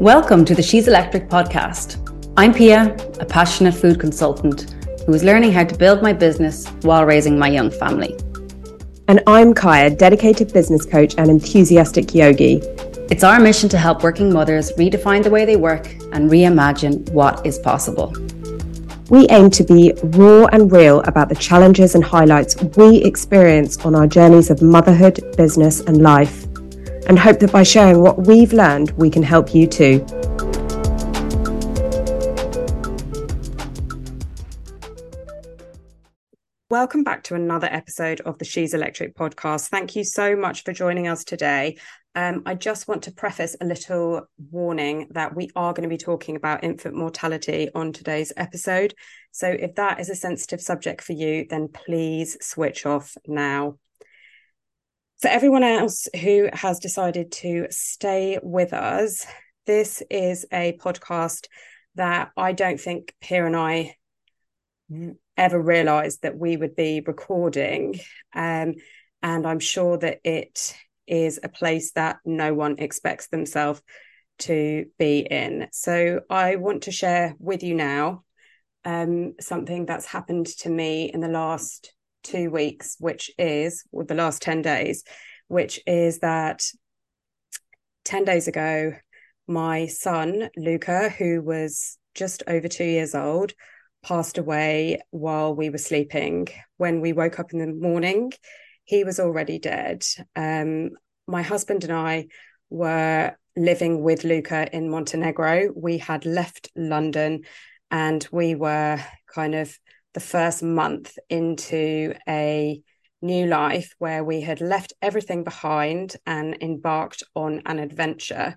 Welcome to the She's Electric podcast. I'm Pia, a passionate food consultant who is learning how to build my business while raising my young family. And I'm Kaya, dedicated business coach and enthusiastic yogi. It's our mission to help working mothers redefine the way they work and reimagine what is possible. We aim to be raw and real about the challenges and highlights we experience on our journeys of motherhood, business, and life, and hope that by sharing what we've learned, we can help you too. Welcome back to another episode of the She's Electric podcast. Thank you so much for joining us today. Um, I just want to preface a little warning that we are going to be talking about infant mortality on today's episode. So, if that is a sensitive subject for you, then please switch off now. For everyone else who has decided to stay with us, this is a podcast that I don't think Pia and I ever realized that we would be recording. Um, and I'm sure that it is a place that no one expects themselves to be in. So I want to share with you now um, something that's happened to me in the last two weeks, which is, or the last 10 days, which is that 10 days ago, my son, Luca, who was just over two years old, passed away while we were sleeping. When we woke up in the morning, he was already dead. Um, my husband and I were living with Luca in Montenegro. We had left London and we were kind of the first month into a new life where we had left everything behind and embarked on an adventure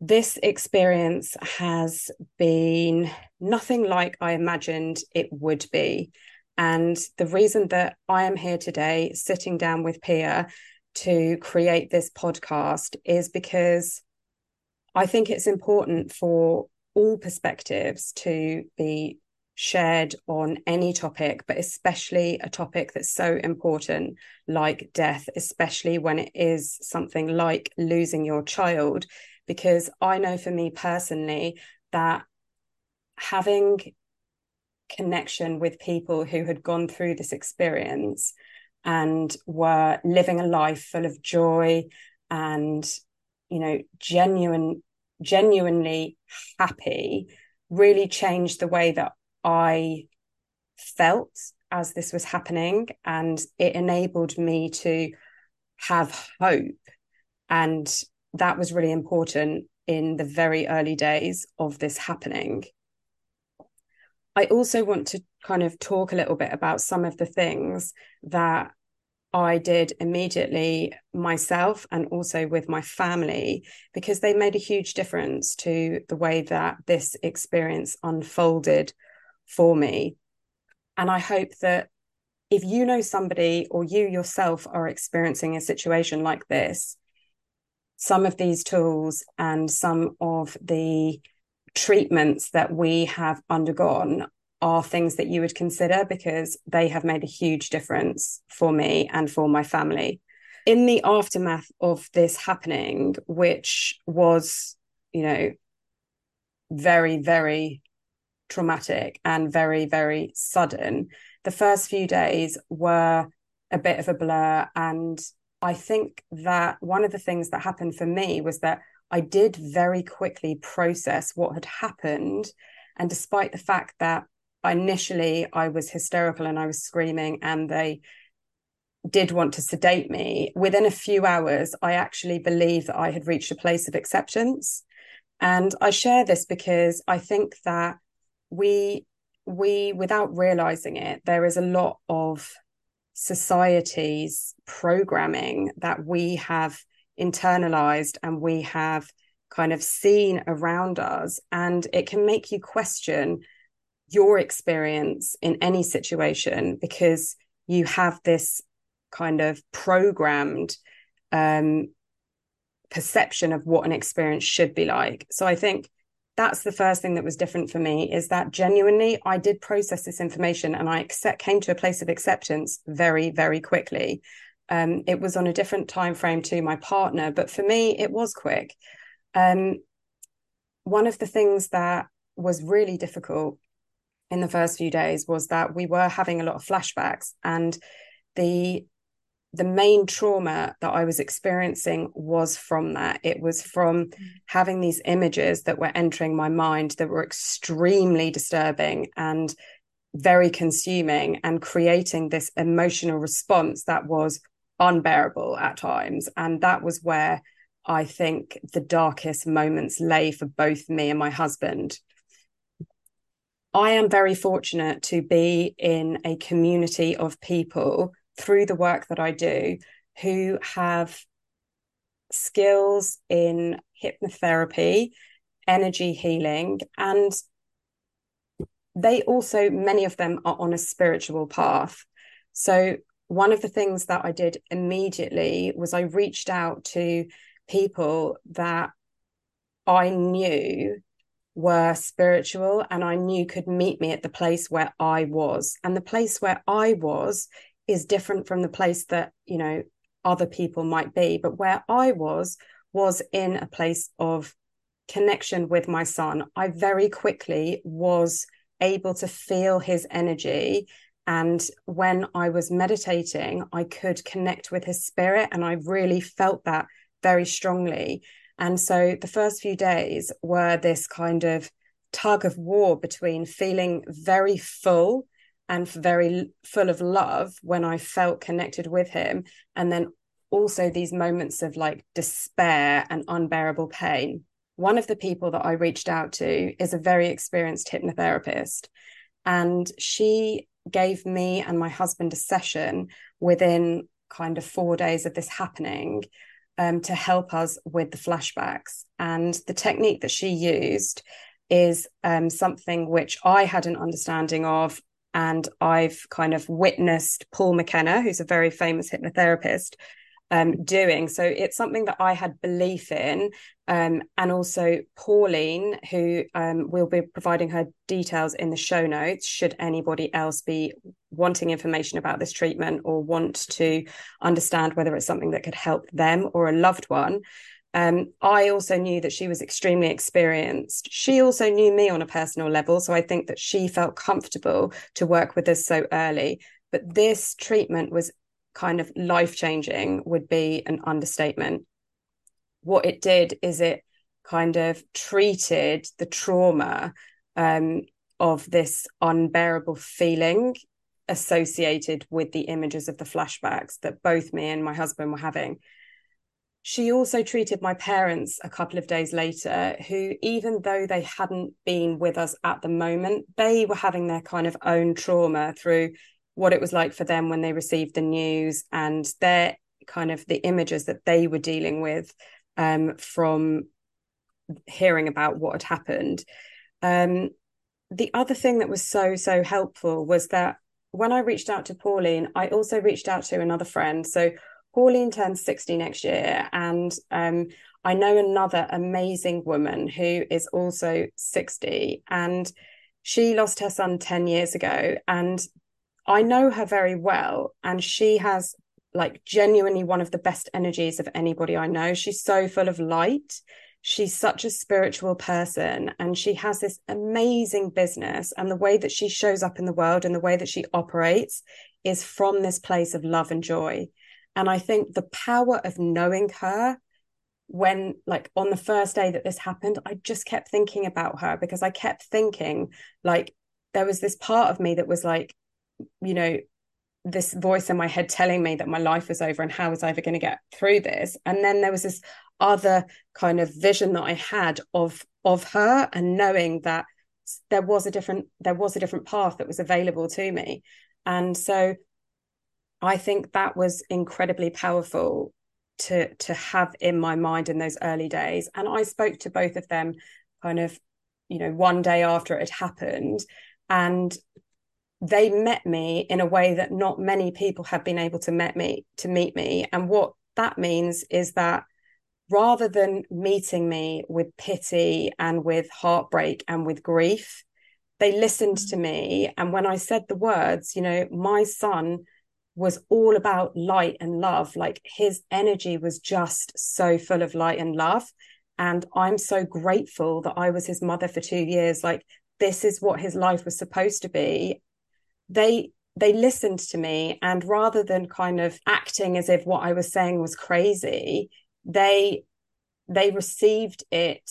this experience has been nothing like I imagined it would be. And the reason that I am here today, sitting down with Pia to create this podcast, is because I think it's important for all perspectives to be shared on any topic, but especially a topic that's so important like death, especially when it is something like losing your child. Because I know for me personally that having connection with people who had gone through this experience and were living a life full of joy and you know genuine genuinely happy really changed the way that I felt as this was happening and it enabled me to have hope and that was really important in the very early days of this happening. I also want to kind of talk a little bit about some of the things that I did immediately myself and also with my family because they made a huge difference to the way that this experience unfolded for me. And I hope that if you know somebody or you yourself are experiencing a situation like this, some of these tools and some of the treatments that we have undergone are things that you would consider because they have made a huge difference for me and for my family. In the aftermath of this happening, which was, you know, very, very traumatic and very, very sudden, the first few days were a bit of a blur and I think that one of the things that happened for me was that I did very quickly process what had happened. And despite the fact that initially I was hysterical and I was screaming and they did want to sedate me, within a few hours, I actually believe that I had reached a place of acceptance. And I share this because I think that we we without realizing it there is a lot of society's programming that we have internalized and we have kind of seen around us. And it can make you question your experience in any situation because you have this kind of programmed um, perception of what an experience should be like. So I think that's the first thing that was different for me is that genuinely I did process this information and I accept, came to a place of acceptance very, very quickly. Um, it was on a different time frame to my partner, but for me, it was quick. Um, one of the things that was really difficult in the first few days was that we were having a lot of flashbacks and the the main trauma that I was experiencing was from that. It was from mm. having these images that were entering my mind that were extremely disturbing and very consuming and creating this emotional response that was unbearable at times. And that was where I think the darkest moments lay for both me and my husband. I am very fortunate to be in a community of people through the work that I do who have skills in hypnotherapy, energy healing, and they also, many of them are on a spiritual path. So, one of the things that I did immediately was I reached out to people that I knew were spiritual and I knew could meet me at the place where I was. And the place where I was is different from the place that you know other people might be but where i was was in a place of connection with my son i very quickly was able to feel his energy and when i was meditating i could connect with his spirit and i really felt that very strongly and so the first few days were this kind of tug of war between feeling very full and very full of love when I felt connected with him. And then also these moments of like despair and unbearable pain. One of the people that I reached out to is a very experienced hypnotherapist. And she gave me and my husband a session within kind of four days of this happening um, to help us with the flashbacks. And the technique that she used is um, something which I had an understanding of and I've kind of witnessed Paul McKenna, who's a very famous hypnotherapist, um, doing. So it's something that I had belief in. Um, and also Pauline, who um, will be providing her details in the show notes, should anybody else be wanting information about this treatment or want to understand whether it's something that could help them or a loved one. Um, I also knew that she was extremely experienced. She also knew me on a personal level. So I think that she felt comfortable to work with us so early. But this treatment was kind of life changing, would be an understatement. What it did is it kind of treated the trauma um, of this unbearable feeling associated with the images of the flashbacks that both me and my husband were having she also treated my parents a couple of days later, who, even though they hadn't been with us at the moment, they were having their kind of own trauma through what it was like for them when they received the news and their kind of the images that they were dealing with um, from hearing about what had happened. Um, the other thing that was so, so helpful was that when I reached out to Pauline, I also reached out to another friend. So Pauline turns 60 next year. And um, I know another amazing woman who is also 60 and she lost her son 10 years ago. And I know her very well. And she has like genuinely one of the best energies of anybody I know. She's so full of light. She's such a spiritual person and she has this amazing business. And the way that she shows up in the world and the way that she operates is from this place of love and joy. And I think the power of knowing her when, like, on the first day that this happened, I just kept thinking about her because I kept thinking, like, there was this part of me that was like, you know, this voice in my head telling me that my life was over and how was I ever going to get through this? And then there was this other kind of vision that I had of of her and knowing that there was a different there was a different path that was available to me. And so I think that was incredibly powerful to to have in my mind in those early days. And I spoke to both of them kind of, you know, one day after it had happened. And they met me in a way that not many people have been able to met me to meet me. And what that means is that rather than meeting me with pity and with heartbreak and with grief, they listened to me. And when I said the words, you know, my son was all about light and love. Like his energy was just so full of light and love. And I'm so grateful that I was his mother for two years. Like this is what his life was supposed to be. They they listened to me and rather than kind of acting as if what I was saying was crazy, they they received it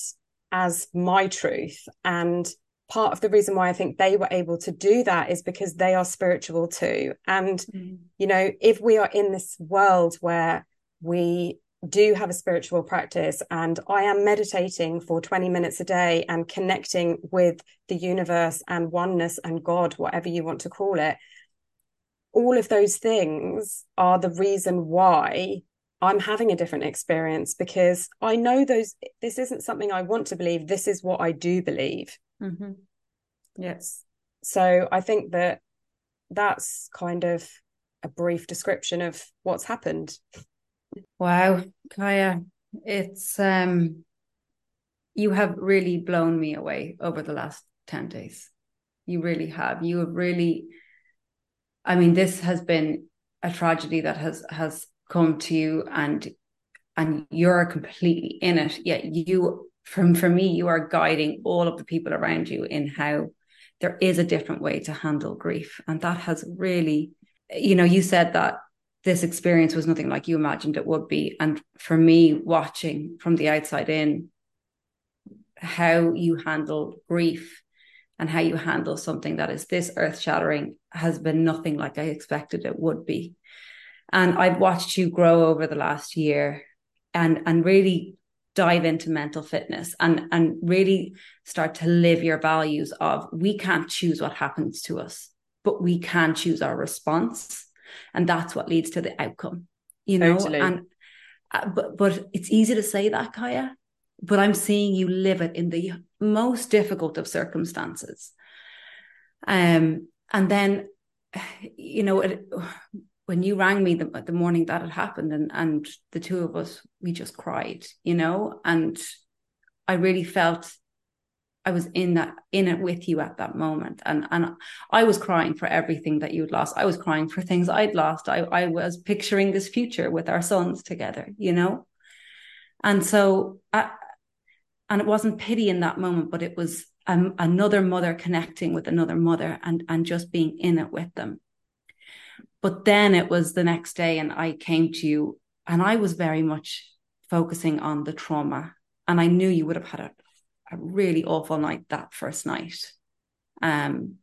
as my truth and part of the reason why I think they were able to do that is because they are spiritual too. And, mm. you know, if we are in this world where we do have a spiritual practice and I am meditating for 20 minutes a day and connecting with the universe and oneness and God, whatever you want to call it, all of those things are the reason why I'm having a different experience because I know those, this isn't something I want to believe. This is what I do believe. Mm-hmm. Yes. So I think that that's kind of a brief description of what's happened. Wow, Kaya, it's um you have really blown me away over the last 10 days. You really have. You have really I mean this has been a tragedy that has has come to you and and you're completely in it yet you from for me you are guiding all of the people around you in how there is a different way to handle grief and that has really you know you said that this experience was nothing like you imagined it would be and for me watching from the outside in how you handle grief and how you handle something that is this earth shattering has been nothing like I expected it would be. And I've watched you grow over the last year and and really dive into mental fitness and and really start to live your values of we can't choose what happens to us but we can choose our response and that's what leads to the outcome you know? Totally. and uh, but but it's easy to say that kaya but i'm seeing you live it in the most difficult of circumstances. Um and then you know it, when you rang me the, the morning that it happened and and the two of us we just cried you know? And i really felt i was in that in it with you at that moment. And and i was crying for everything that you'd lost. I was crying for things i'd lost. I i was picturing this future with our sons together you know? And so I, and it wasn't pity in that moment but it was um, another mother connecting with another mother and and just being in it with them. But then it was the next day, and I came to you, and I was very much focusing on the trauma. And I knew you would have had a, a really awful night that first night. Um,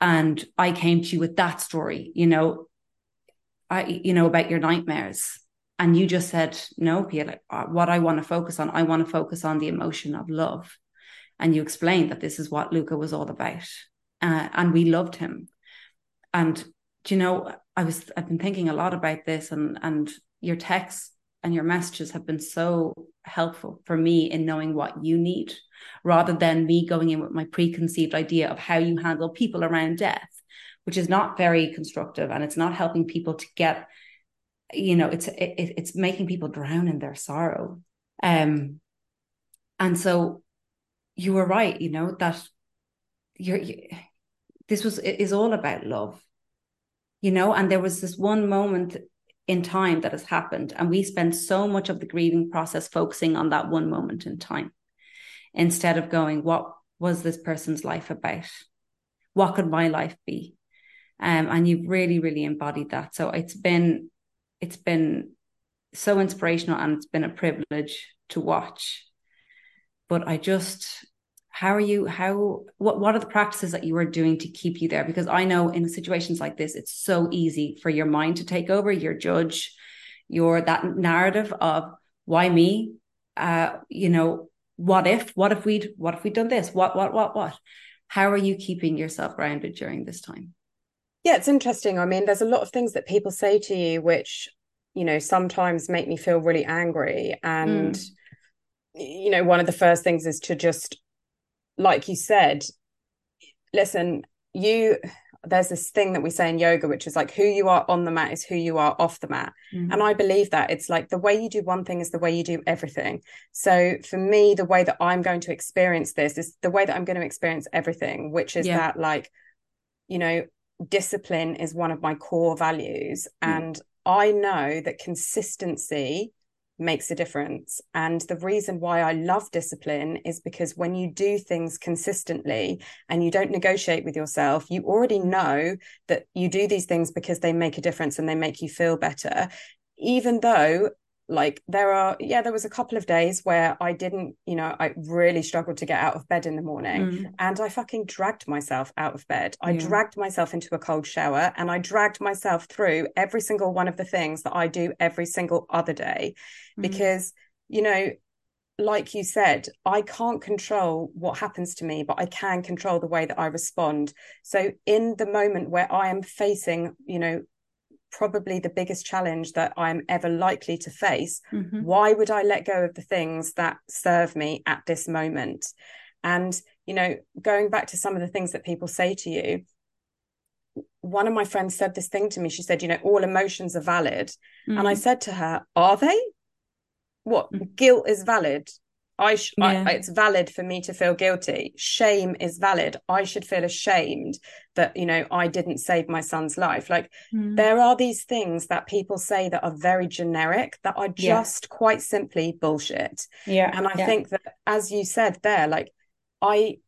and I came to you with that story, you know, I, you know, about your nightmares. And you just said, no, Pia, uh, what I want to focus on, I want to focus on the emotion of love. And you explained that this is what Luca was all about. Uh, and we loved him. And do you know, I was I've been thinking a lot about this and and your texts and your messages have been so helpful for me in knowing what you need rather than me going in with my preconceived idea of how you handle people around death which is not very constructive and it's not helping people to get you know it's it, it's making people drown in their sorrow. Um and so you were right you know that you're you, this was is all about love you know and there was this one moment in time that has happened. And we spend so much of the grieving process focusing on that one moment in time instead of going what was this person's life about? What could my life be? Um, and you've really really embodied that. So it's been it's been so inspirational and it's been a privilege to watch. But i just how are you how what what are the practices that you are doing to keep you there? Because i know in situations like this it's so easy for your mind to take over your judge your that narrative of why me? Uh you know what if what if we'd what if we'd done this? What what what what? How are you keeping yourself grounded during this time? Yeah it's interesting. I mean there's a lot of things that people say to you which you know sometimes make me feel really angry. And mm. you know one of the first things is to just like you said, listen, you there's this thing that we say in yoga which is like who you are on the mat is who you are off the mat mm-hmm. and i believe that it's like the way you do one thing is the way you do everything so for me the way that i'm going to experience this is the way that i'm going to experience everything which is yeah. that like you know discipline is one of my core values mm. and i know that consistency makes a difference. And the reason why I love discipline is because when you do things consistently and you don't negotiate with yourself, you already know that you do these things because they make a difference and they make you feel better. Even though like there are yeah there was a couple of days where i didn't you know i really struggled to get out of bed in the morning mm. and i fucking dragged myself out of bed i yeah. dragged myself into a cold shower and i dragged myself through every single one of the things that i do every single other day mm. because you know like you said, I can't control what happens to me, but I can control the way that I respond. So, in the moment where I am facing, you know, probably the biggest challenge that I'm ever likely to face. Mm-hmm. Why would I let go of the things that serve me at this moment? And, you know, going back to some of the things that people say to you, one of my friends said this thing to me. She said, you know, all emotions are valid. Mm-hmm. And I mm-hmm. said to her, are they? What mm-hmm. guilt is valid? I, sh- yeah. I, it's valid for me to feel guilty. Shame is valid. I should feel ashamed that you know I didn't save my son's life. Like mm. there are these things that people say that are very generic that are just yeah. quite simply bullshit. Yeah. And I yeah. think that as you said there, like I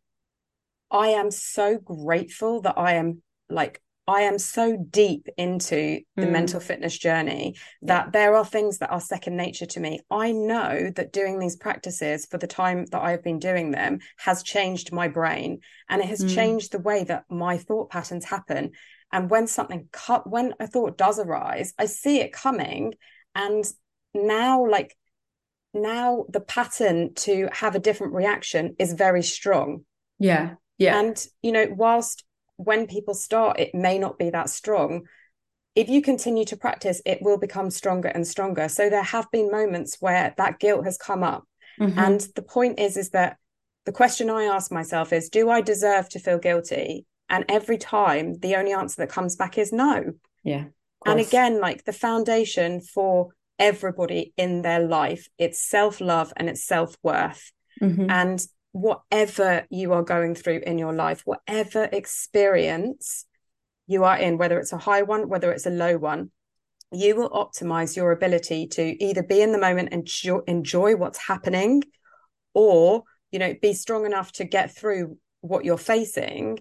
I am so grateful that I am like I am so deep into the mm. mental fitness journey that there are things that are second nature to me. I know that doing these practices for the time that I've been doing them has changed my brain and it has mm. changed the way that my thought patterns happen. And when something cut, when a thought does arise, I see it coming. And now, like, now the pattern to have a different reaction is very strong. Yeah. Yeah. And, you know, whilst when people start, it may not be that strong. If you continue to practice, it will become stronger and stronger. So there have been moments where that guilt has come up. Mm-hmm. And the point is, is that the question I ask myself is, do I deserve to feel guilty? And every time the only answer that comes back is no. Yeah. And again, like the foundation for everybody in their life, it's self love and it's self worth. Mm-hmm. And whatever you are going through in your life, whatever experience you are in, whether it's a high one, whether it's a low one, you will optimize your ability to either be in the moment and enjoy, enjoy what's happening or, you know, be strong enough to get through what you're facing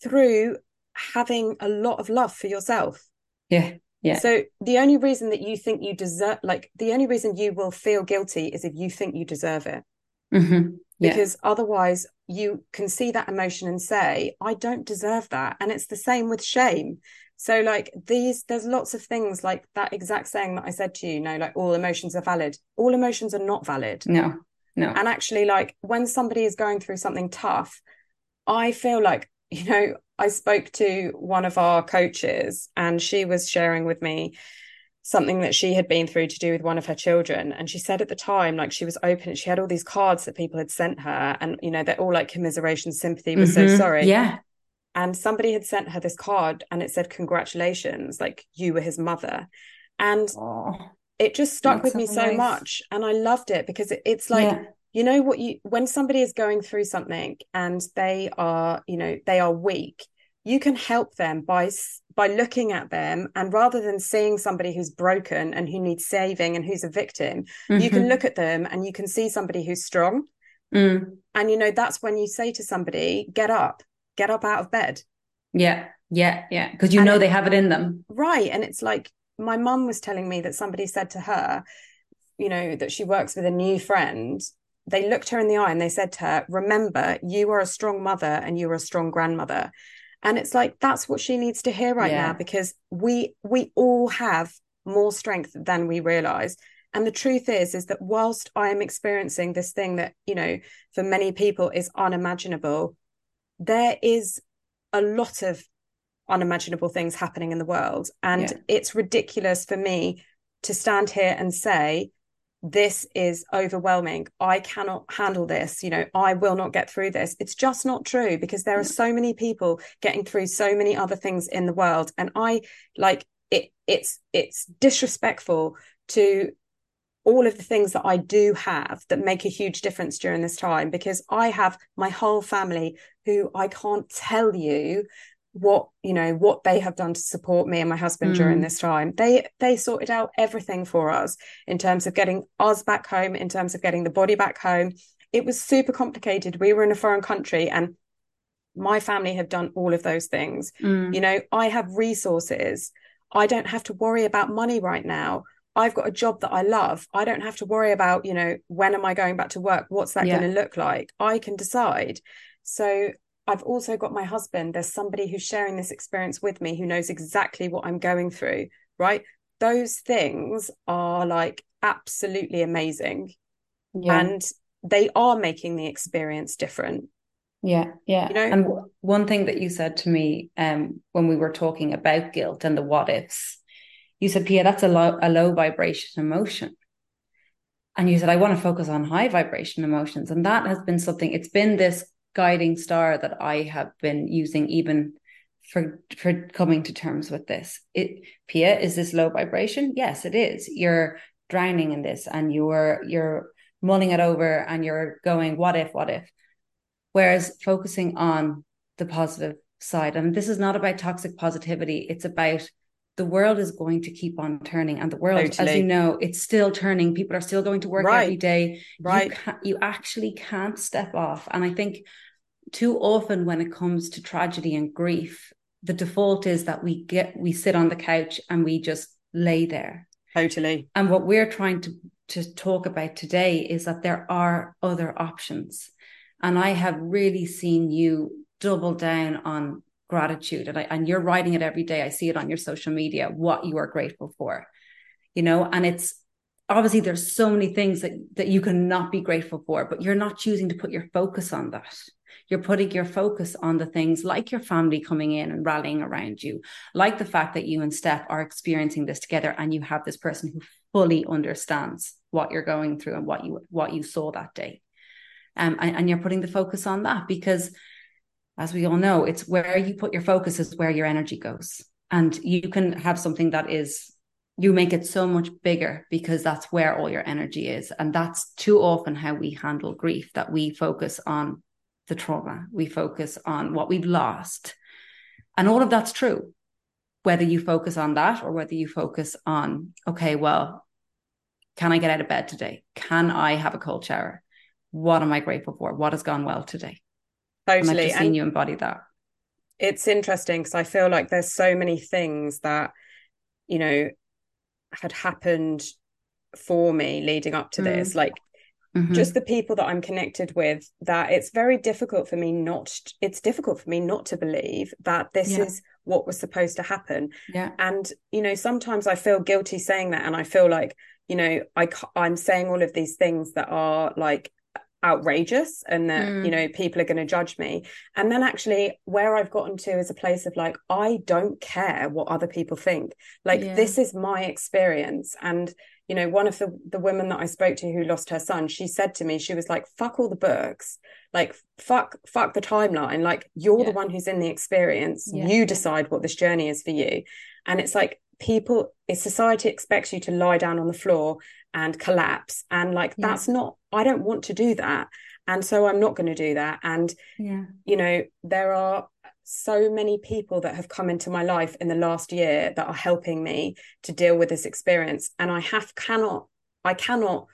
through having a lot of love for yourself. Yeah. Yeah. So the only reason that you think you deserve, like, the only reason you will feel guilty is if you think you deserve it. Mm-hmm. Because otherwise you can see that emotion and say i don't deserve that. And it's the same with shame. So like these there's lots of things like that exact saying that i said to you, you know like all emotions are valid. All emotions are not valid. No no. And actually like when somebody is going through something tough i feel like you know i spoke to one of our coaches and she was sharing with me something that she had been through to do with one of her children and she said at the time like she was open she had all these cards that people had sent her and you know they're all like commiseration sympathy was mm-hmm. so sorry yeah and somebody had sent her this card and it said congratulations like you were his mother and it just stuck with me so nice. much and i loved it because it, it's like yeah. you know what you when somebody is going through something and they are you know they are weak you can help them by by looking at them and rather than seeing somebody who's broken and who needs saving and who's a victim mm-hmm. you can mm-hmm. look at them and you can see somebody who's strong mm. and you know that's when you say to somebody get up get up out of bed yeah yeah yeah because you and know it, they have it in them right and it's like my mum was telling me that somebody said to her you know that she works with a new friend they looked her in the eye and they said to her remember you are a strong mother and you are a strong grandmother and it's like that's what she needs to hear right yeah. now because we we all have more strength than we realize and the truth is is that whilst i am experiencing this thing that you know for many people is unimaginable there is a lot of unimaginable things happening in the world and yeah. it's ridiculous for me to stand here and say this is overwhelming. I cannot handle this. You know, I will not get through this. It's just not true because there are so many people getting through so many other things in the world. And I like it, it's, it's disrespectful to all of the things that I do have that make a huge difference during this time because I have my whole family who I can't tell you what you know what they have done to support me and my husband mm. during this time. They they sorted out everything for us in terms of getting us back home in terms of getting the body back home. It was super complicated. We were in a foreign country and my family have done all of those things. Mm. you know i have resources. I don't have to worry about money right now. I've got a job that i love. I don't have to worry about you know when am i going back to work? What's that yeah. going to look like? I can decide. So I've also got my husband. There's somebody who's sharing this experience with me who knows exactly what I'm going through, right? Those things are like absolutely amazing. Yeah. And they are making the experience different. Yeah, yeah. You know? And one thing that you said to me um, when we were talking about guilt and the what ifs, you said, Pia, that's a low, a low vibration emotion. And you said, I want to focus on high vibration emotions. And that has been something, it's been this guiding star that I have been using even for for coming to terms with this. It Pia, is this low vibration? Yes, it is. You're drowning in this and you're you're mulling it over and you're going, what if, what if? Whereas focusing on the positive side, and this is not about toxic positivity, it's about the world is going to keep on turning and the world totally. as you know it's still turning. People are still going to work right. every day right. you, you actually can't step off. And i think too often when it comes to tragedy and grief the default is that we get we sit on the couch and we just lay there. Totally. And what we're trying to to talk about today is that there are other options. And i have really seen you double down on gratitude. And, I, and you're writing it every day. I see it on your social media what you are grateful for you know? And it's obviously there's so many things that that you cannot be grateful for but you're not choosing to put your focus on that. You're putting your focus on the things like your family coming in and rallying around you like the fact that you and steph are experiencing this together and you have this person who fully understands what you're going through and what you what you saw that day. Um, and, and you're putting the focus on that because as we all know, it's where you put your focus is where your energy goes. And you can have something that is, you make it so much bigger because that's where all your energy is. And that's too often how we handle grief, that we focus on the trauma, we focus on what we've lost. And all of that's true, whether you focus on that or whether you focus on, okay, well, can I get out of bed today? Can I have a cold shower? What am I grateful for? What has gone well today? Totally. And I've seen you embody that. It's interesting because I feel like there's so many things that, you know, had happened for me leading up to mm. this. Like Mm-hmm. just the people that i'm connected with that it's very difficult for me not it's difficult for me not to believe that this yeah. is what was supposed to happen yeah and you know sometimes i feel guilty saying that and i feel like you know i i'm saying all of these things that are like outrageous and that mm. you know people are going to judge me and then actually where i've gotten to is a place of like i don't care what other people think like yeah. this is my experience and you know one of the the women that i spoke to who lost her son she said to me she was like fuck all the books like fuck fuck the timeline like you're yeah. the one who's in the experience yeah. you decide what this journey is for you and it's like people society expects you to lie down on the floor and collapse and like that's not i don't want to do that and so i'm not going to do that. And yeah. you know there are so many people that have come into my life in the last year that are helping me to deal with this experience and i have cannot i cannot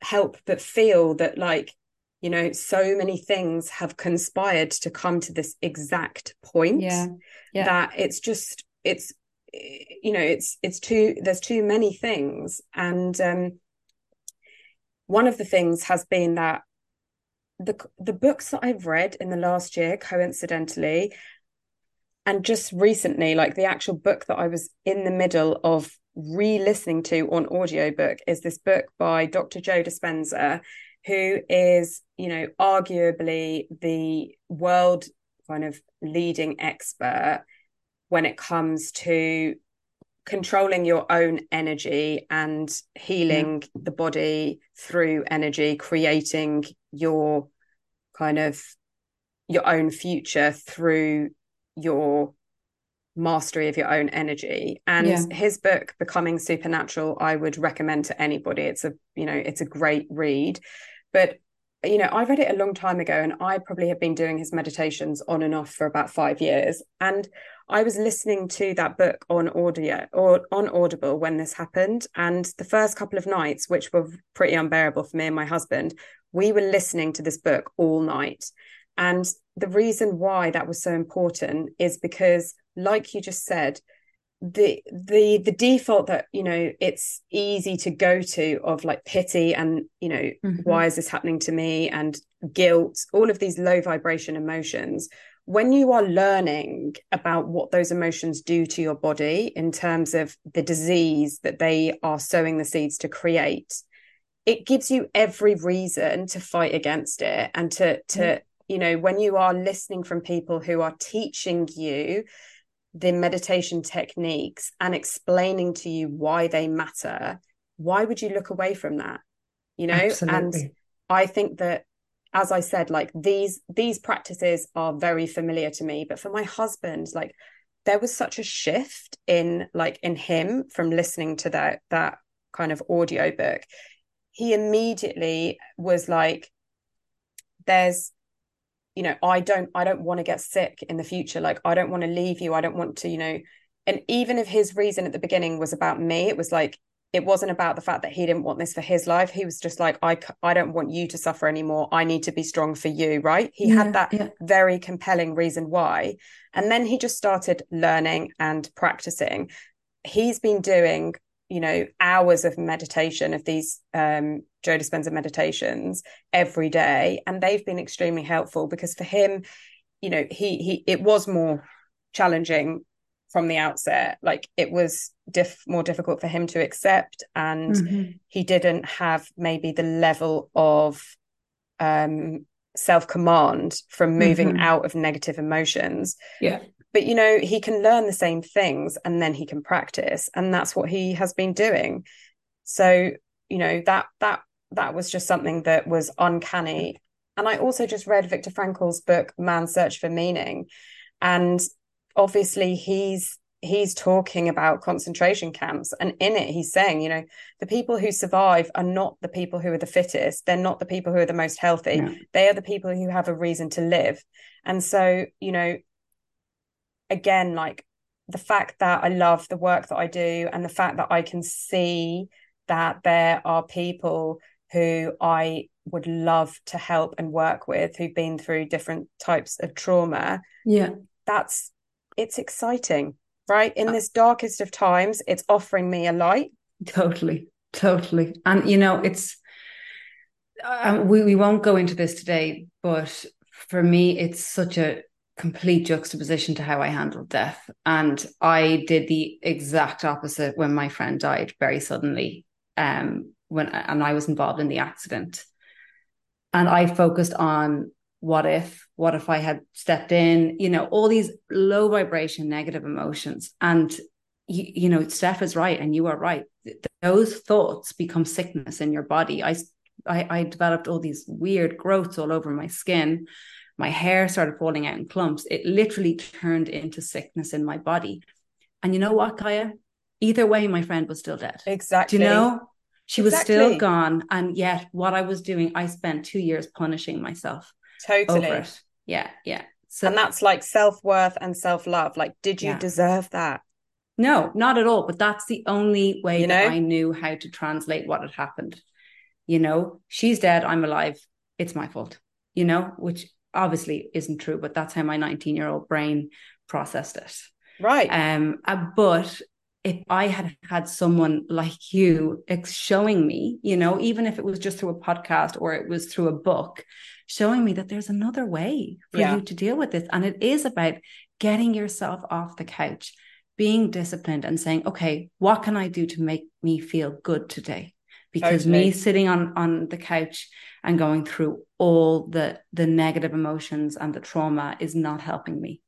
help but feel that like you know so many things have conspired to come to this exact point yeah, yeah. that it's just it's you know it's it's too there's too many things. And um one of the things has been that the the books that I've read in the last year coincidentally and just recently like the actual book that I was in the middle of re-listening to on audiobook is this book by Dr. Joe Dispenza who is you know arguably the world kind of leading expert when it comes to controlling your own energy and healing yeah. the body through energy, creating your kind of your own future through your mastery of your own energy and yeah. his book becoming supernatural i would recommend to anybody it's a you know it's a great read but you know i read it a long time ago and i probably have been doing his meditations on and off for about 5 years. And i was listening to that book on audio or on audible when this happened. And the first couple of nights which were pretty unbearable for me and my husband we were listening to this book all night. And the reason why that was so important is because like you just said the the the default that you know it's easy to go to of like pity and you know mm-hmm. why is this happening to me and guilt all of these low vibration emotions when you are learning about what those emotions do to your body in terms of the disease that they are sowing the seeds to create it gives you every reason to fight against it and to to mm you know when you are listening from people who are teaching you the meditation techniques and explaining to you why they matter why would you look away from that you know Absolutely. and i think that as i said like these these practices are very familiar to me but for my husband like there was such a shift in like in him from listening to that that kind of audio book he immediately was like there's you know i don't i don't want to get sick in the future like i don't want to leave you i don't want to you know and even if his reason at the beginning was about me it was like it wasn't about the fact that he didn't want this for his life he was just like i i don't want you to suffer anymore i need to be strong for you right he yeah, had that yeah. very compelling reason why and then he just started learning and practicing he's been doing you know hours of meditation of these um Joe Dispenza meditations every day. And they've been extremely helpful because for him you know he he it was more challenging from the outset. Like it was diff more difficult for him to accept. And mm-hmm. he didn't have maybe the level of um self command from moving mm-hmm. out of negative emotions. Yeah but you know he can learn the same things and then he can practice and that's what he has been doing. So you know that that that was just something that was uncanny. And i also just read viktor frankl's book man's search for meaning. And obviously he's he's talking about concentration camps and in it he's saying you know the people who survive are not the people who are the fittest. They're not the people who are the most healthy. They are the people who have a reason to live. And so you know again like the fact that I love the work that I do and the fact that I can see that there are people who I would love to help and work with who've been through different types of trauma. Yeah. That's it's exciting, right? In uh, this darkest of times, it's offering me a light. Totally. Totally. And you know, it's um, we, we won't go into this today, but for me, it's such a complete juxtaposition to how I handled death. And I did the exact opposite when my friend died very suddenly. Um, when and I was involved in the accident. And I focused on what if, what if I had stepped in, you know, all these low vibration negative emotions. And you, you know, Steph is right, and you are right. Those thoughts become sickness in your body. I I, I developed all these weird growths all over my skin my hair started falling out in clumps. It literally turned into sickness in my body. And you know what, Kaya? Either way, my friend was still dead. Exactly. Do you know? She exactly. was still gone. And yet, what I was doing, I spent two years punishing myself. Totally. Yeah. Yeah. So, and that's like self worth and self love. Like, did you yeah. deserve that? No, not at all. But that's the only way you that? I knew how to translate what had happened. You know, she's dead. I'm alive. It's my fault. You know, which obviously isn't true, but that's how my 19 year old brain processed it. Right. Um, uh, but if I had had someone like you showing me, you know, even if it was just through a podcast or it was through a book, showing me that there's another way for yeah. you to deal with this. And it is about getting yourself off the couch, being disciplined and saying, okay, what can I do to make me feel good today? Because me sitting on on the couch and going through all the the negative emotions and the trauma is not helping me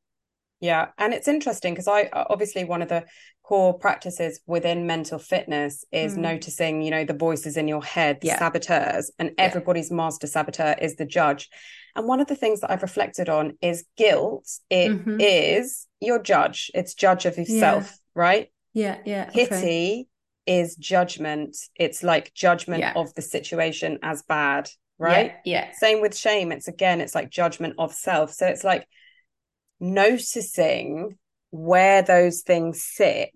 Yeah. And it's interesting because I obviously one of the core practices within mental fitness is mm. noticing, you know, the voices in your head, the yeah. saboteurs, and everybody's yeah. master saboteur is the judge. And one of the things that I've reflected on is guilt. It mm-hmm. is your judge. It's judge of yourself, yeah. right? Yeah, yeah. Pity okay. is judgment. It's like judgment of the situation as bad, right? Yeah. Same with shame. It's again, it's like judgment of self. So it's like noticing where those things sit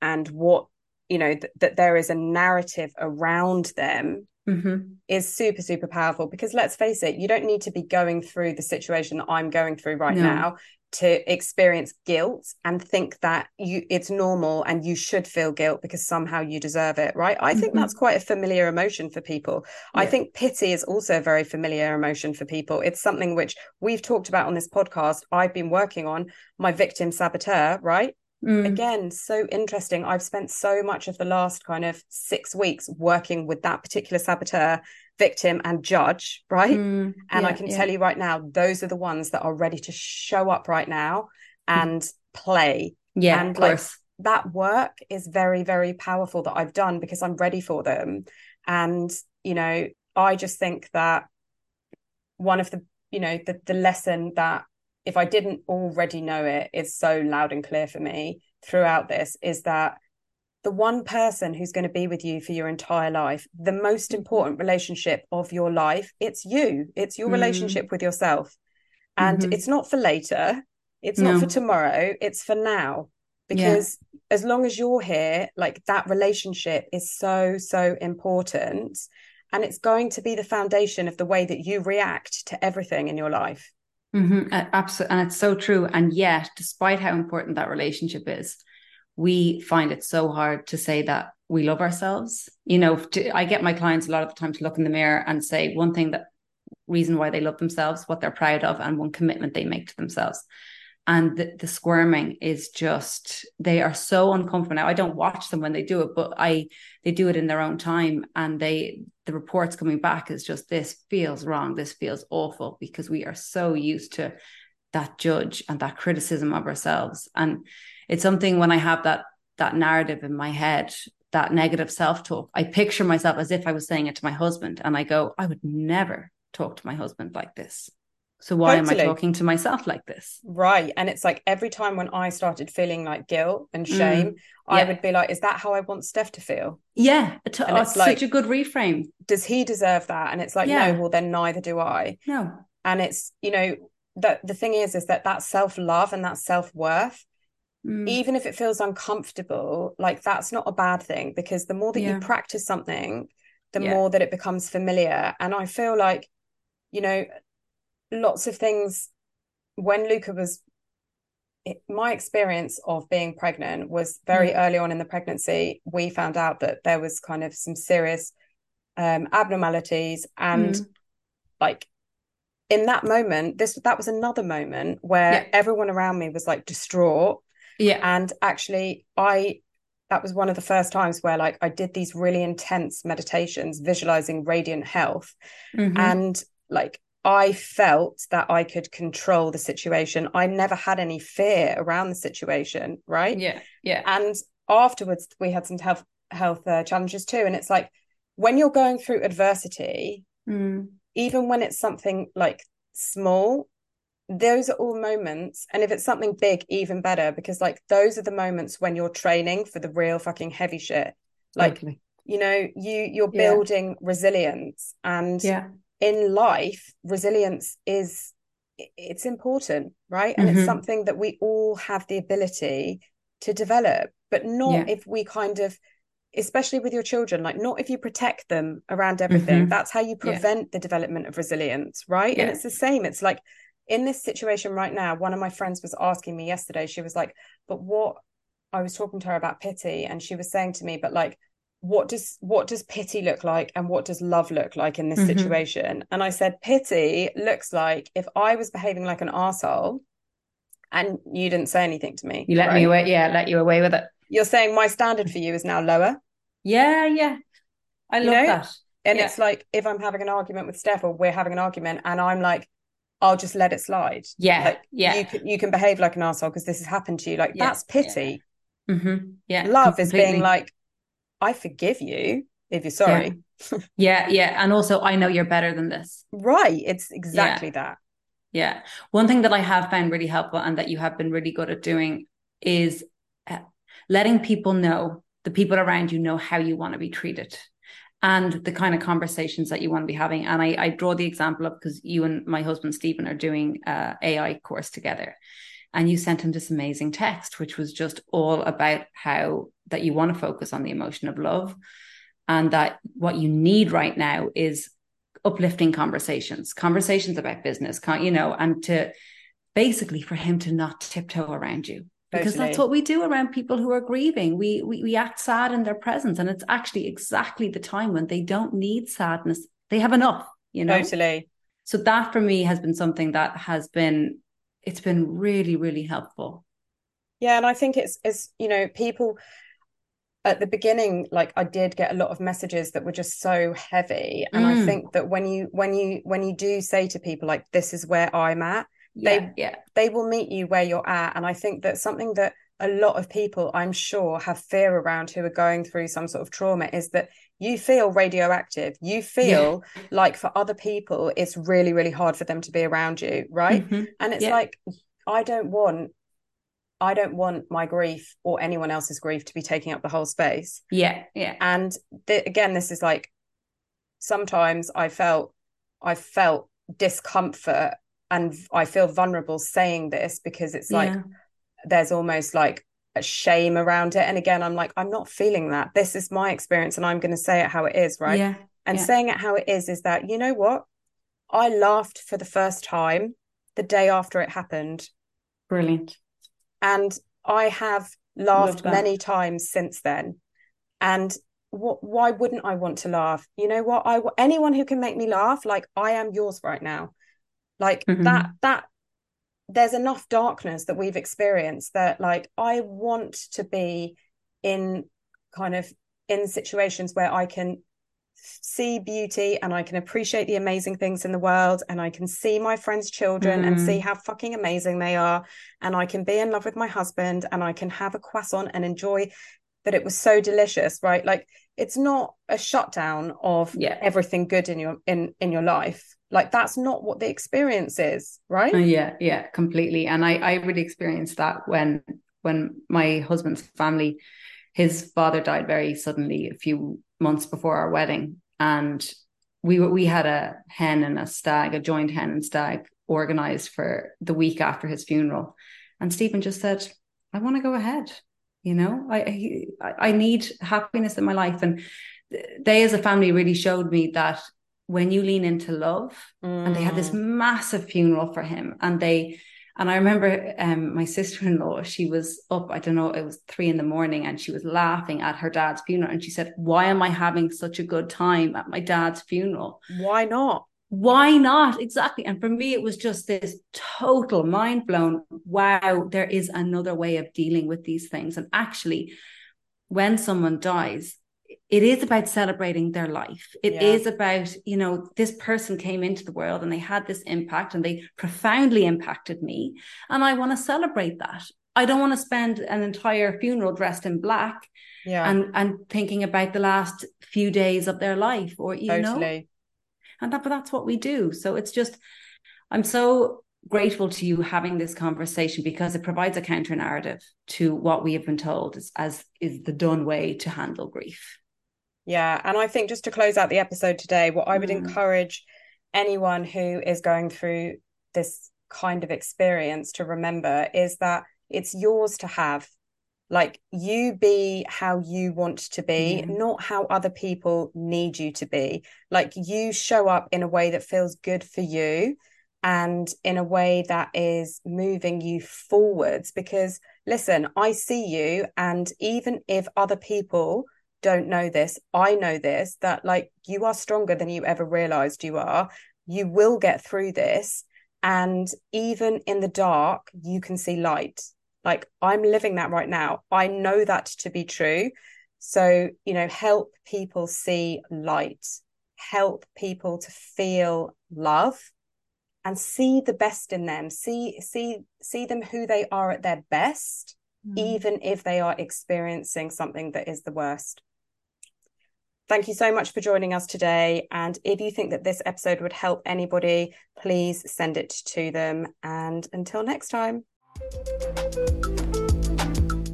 and what you know th- that there is a narrative around them mm-hmm. is super super powerful because let's face it you don't need to be going through the situation that i'm going through right no. now to experience guilt and think that you it's normal and you should feel guilt because somehow you deserve it right i mm-hmm. think that's quite a familiar emotion for people yeah. i think pity is also a very familiar emotion for people it's something which we've talked about on this podcast i've been working on my victim saboteur right Mm. Again, so interesting. I've spent so much of the last kind of six weeks working with that particular saboteur, victim, and judge, right? Mm. And yeah, I can yeah. tell you right now, those are the ones that are ready to show up right now and play. Yeah, and like that work is very, very powerful that I've done because I'm ready for them. And, you know, I just think that one of the, you know, the the lesson that if I didn't already know it, it's so loud and clear for me throughout this is that the one person who's going to be with you for your entire life, the most mm-hmm. important relationship of your life, it's you. It's your mm. relationship with yourself. And mm-hmm. it's not for later. It's no. not for tomorrow. It's for now. Because yeah. as long as you're here, like that relationship is so, so important. And it's going to be the foundation of the way that you react to everything in your life. Mm-hmm. Absolutely. And it's so true. And yet, despite how important that relationship is, we find it so hard to say that we love ourselves. You know, to, I get my clients a lot of the time to look in the mirror and say one thing that reason why they love themselves, what they're proud of, and one commitment they make to themselves and the, the, squirming is just they are so uncomfortable. Now i don't watch them when they do it but i they do it in their own time. And they the reports coming back is just this feels wrong. This feels awful because we are so used to that judge and that criticism of ourselves. And it's something when i have that that narrative in my head that negative self-talk i picture myself as if i was saying it to my husband. And i go i would never talk to my husband like this so why totally. am I talking to myself like this? Right. And it's like every time when I started feeling like guilt and mm. shame, mm. yeah. I would be like, is that how I want Steph to feel? Yeah. oh, it's like, such a good reframe. Does he deserve that? And it's like, yeah. no, well, then neither do I. No. And it's, you know, that the thing is, is that that self love and that self worth, mm. even if it feels uncomfortable, like that's not a bad thing because the more that yeah. you practice something, the more that it becomes familiar. And I feel like, you know, lots of things when Luca was it, my experience of being pregnant was very mm. early on in the pregnancy we found out that there was kind of some serious um, abnormalities and mm. like in that moment this that was another moment where yeah. everyone around me was like distraught yeah and actually i that was one of the first times where like i did these really intense meditations visualizing radiant health mm-hmm. and like I felt that I could control the situation. I never had any fear around the situation, right? Yeah, yeah. And afterwards, we had some health health uh, challenges too. And it's like when you're going through adversity, mm. even when it's something like small, those are all moments. And if it's something big, even better, because like those are the moments when you're training for the real fucking heavy shit. Like, totally. you know, you you're building yeah. resilience and yeah in life resilience is it's important right and mm-hmm. it's something that we all have the ability to develop but not yeah. if we kind of especially with your children like not if you protect them around everything mm-hmm. that's how you prevent yeah. the development of resilience right yeah. and it's the same it's like in this situation right now one of my friends was asking me yesterday she was like but what i was talking to her about pity and she was saying to me but like what does what does pity look like and what does love look like in this mm-hmm. situation and i said pity looks like if i was behaving like an asshole and you didn't say anything to me you let right? me away yeah let you away with it you're saying my standard for you is now lower yeah yeah i love you know? that and yeah. it's like if i'm having an argument with steph or we're having an argument and i'm like I'll just let it slide. Yeah. Like, yeah. You can you can behave like an asshole because this has happened to you. Like Yeah, that's pity. yeah. Mm-hmm. Yeah. Love is being like, I forgive you if you're sorry. Yeah, yeah. And also I know you're better than this. Right. It's exactly that. Yeah. One thing that I have found really helpful and that you have been really good at doing is uh, letting people know, the people around you know how you want to be treated and the kind of conversations that you want to be having. And I, I draw the example up because you and my husband Stephen are doing a AI course together. And you sent him this amazing text, which was just all about how that you want to focus on the emotion of love and that what you need right now is uplifting conversations, conversations about business, you know, and to basically for him to not tiptoe around you because Totally. that's what we do around people who are grieving. We, we we act sad in their presence, and it's actually exactly the time when they don't need sadness. They have enough, you know. Totally. So that for me has been something that has been it's been really really helpful. Yeah, and I think it's it's you know people at the beginning like I did get a lot of messages that were just so heavy and I Mm. think that when you when you when you do say to people like this is where I'm at Yeah, They- yeah, they will meet you where you're at and I think that something that a lot of people I'm sure have fear around who are going through some sort of trauma is that you feel radioactive you feel like for other people it's really really hard for them to be around you right Mhm. and it's Yeah. like i don't want i don't want my grief or anyone else's grief to be taking up the whole space yeah, yeah, and th- again this is like sometimes i felt i felt discomfort and i feel vulnerable saying this because it's like yeah. There's almost like a shame around it and again i'm like i'm not feeling that this is my experience and i'm going to say it how it is right yeah. and yeah. saying it how it is is that you know what i laughed for the first time the day after it happened Brilliant. and I have laughed many times since then. And what? Why wouldn't I want to laugh? You know what? I anyone who can make me laugh, like I am yours right now. Like Mhm. that. That there's enough darkness that we've experienced that, like, I want to be in kind of in situations where I can see beauty and I can appreciate the amazing things in the world and I can see my friends' children and Mm. see how fucking amazing they are and I can be in love with my husband and I can have a croissant and enjoy that it was so delicious, right? Like it's not a shutdown of Yeah. everything good in your in in your life. Like that's not what the experience is, right? Uh, yeah, yeah, completely. And I, I really experienced that when when my husband's family, his father died very suddenly a few months before our wedding, and we were we had a hen and a stag, a joint hen and stag, organized for the week after his funeral, and Stephen just said, "I want to go ahead." You know, I I I need happiness in my life, and they as a family really showed me that when you lean into love and they had this Mm. massive funeral for him and they and i remember um my sister-in-law she was up i don't know it was three in the morning and she was laughing at her dad's funeral and she said why am i having such a good time at my dad's funeral Why not? why not exactly and for me it was just this total mind blown wow there is another way of dealing with these things and actually when someone dies it is about celebrating their life. It is Yeah. about you know this person came into the world and they had this impact and they profoundly impacted me. And i want to celebrate that. I don't want to spend an entire funeral dressed in black Yeah, and and thinking about the last few days of their life or you know? And that but that's what we do. So it's just i'm so grateful to you having this conversation because it provides a counter narrative to what we have been told as is the done way to handle grief Yeah, and I think just to close out the episode today, what I would Mm. encourage anyone who is going through this kind of experience to remember is that it's yours to have. Like you be how you want to be, Yeah. not how other people need you to be. Like you show up in a way that feels good for you and in a way that is moving you forwards. Because listen, I see you, and even if other people don't know this, I know this that like you are stronger than you ever realized you are. You will get through this. And even in the dark, you can see light. Like I'm living that right now. I know that to be true. So, you know, help people see light, help people to feel love. and see the best in them see see see them who they are at their best mm. even if they are experiencing something that is the worst Thank you so much for joining us today. And if you think that this episode would help anybody, please send it to them. And until next time.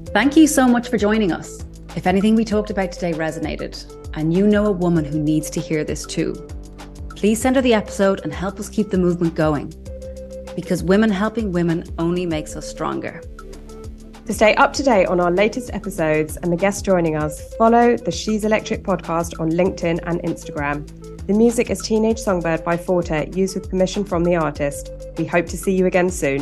Thank you so much for joining us. If anything we talked about today resonated, and you know a woman who needs to hear this too, please send her the episode and help us keep the movement going. Because women helping women only makes us stronger. To stay up to date on our latest episodes and the guests joining us, follow the She's Electric podcast on LinkedIn and Instagram. The music is Teenage Songbird by Forte, used with permission from the artist. We hope to see you again soon.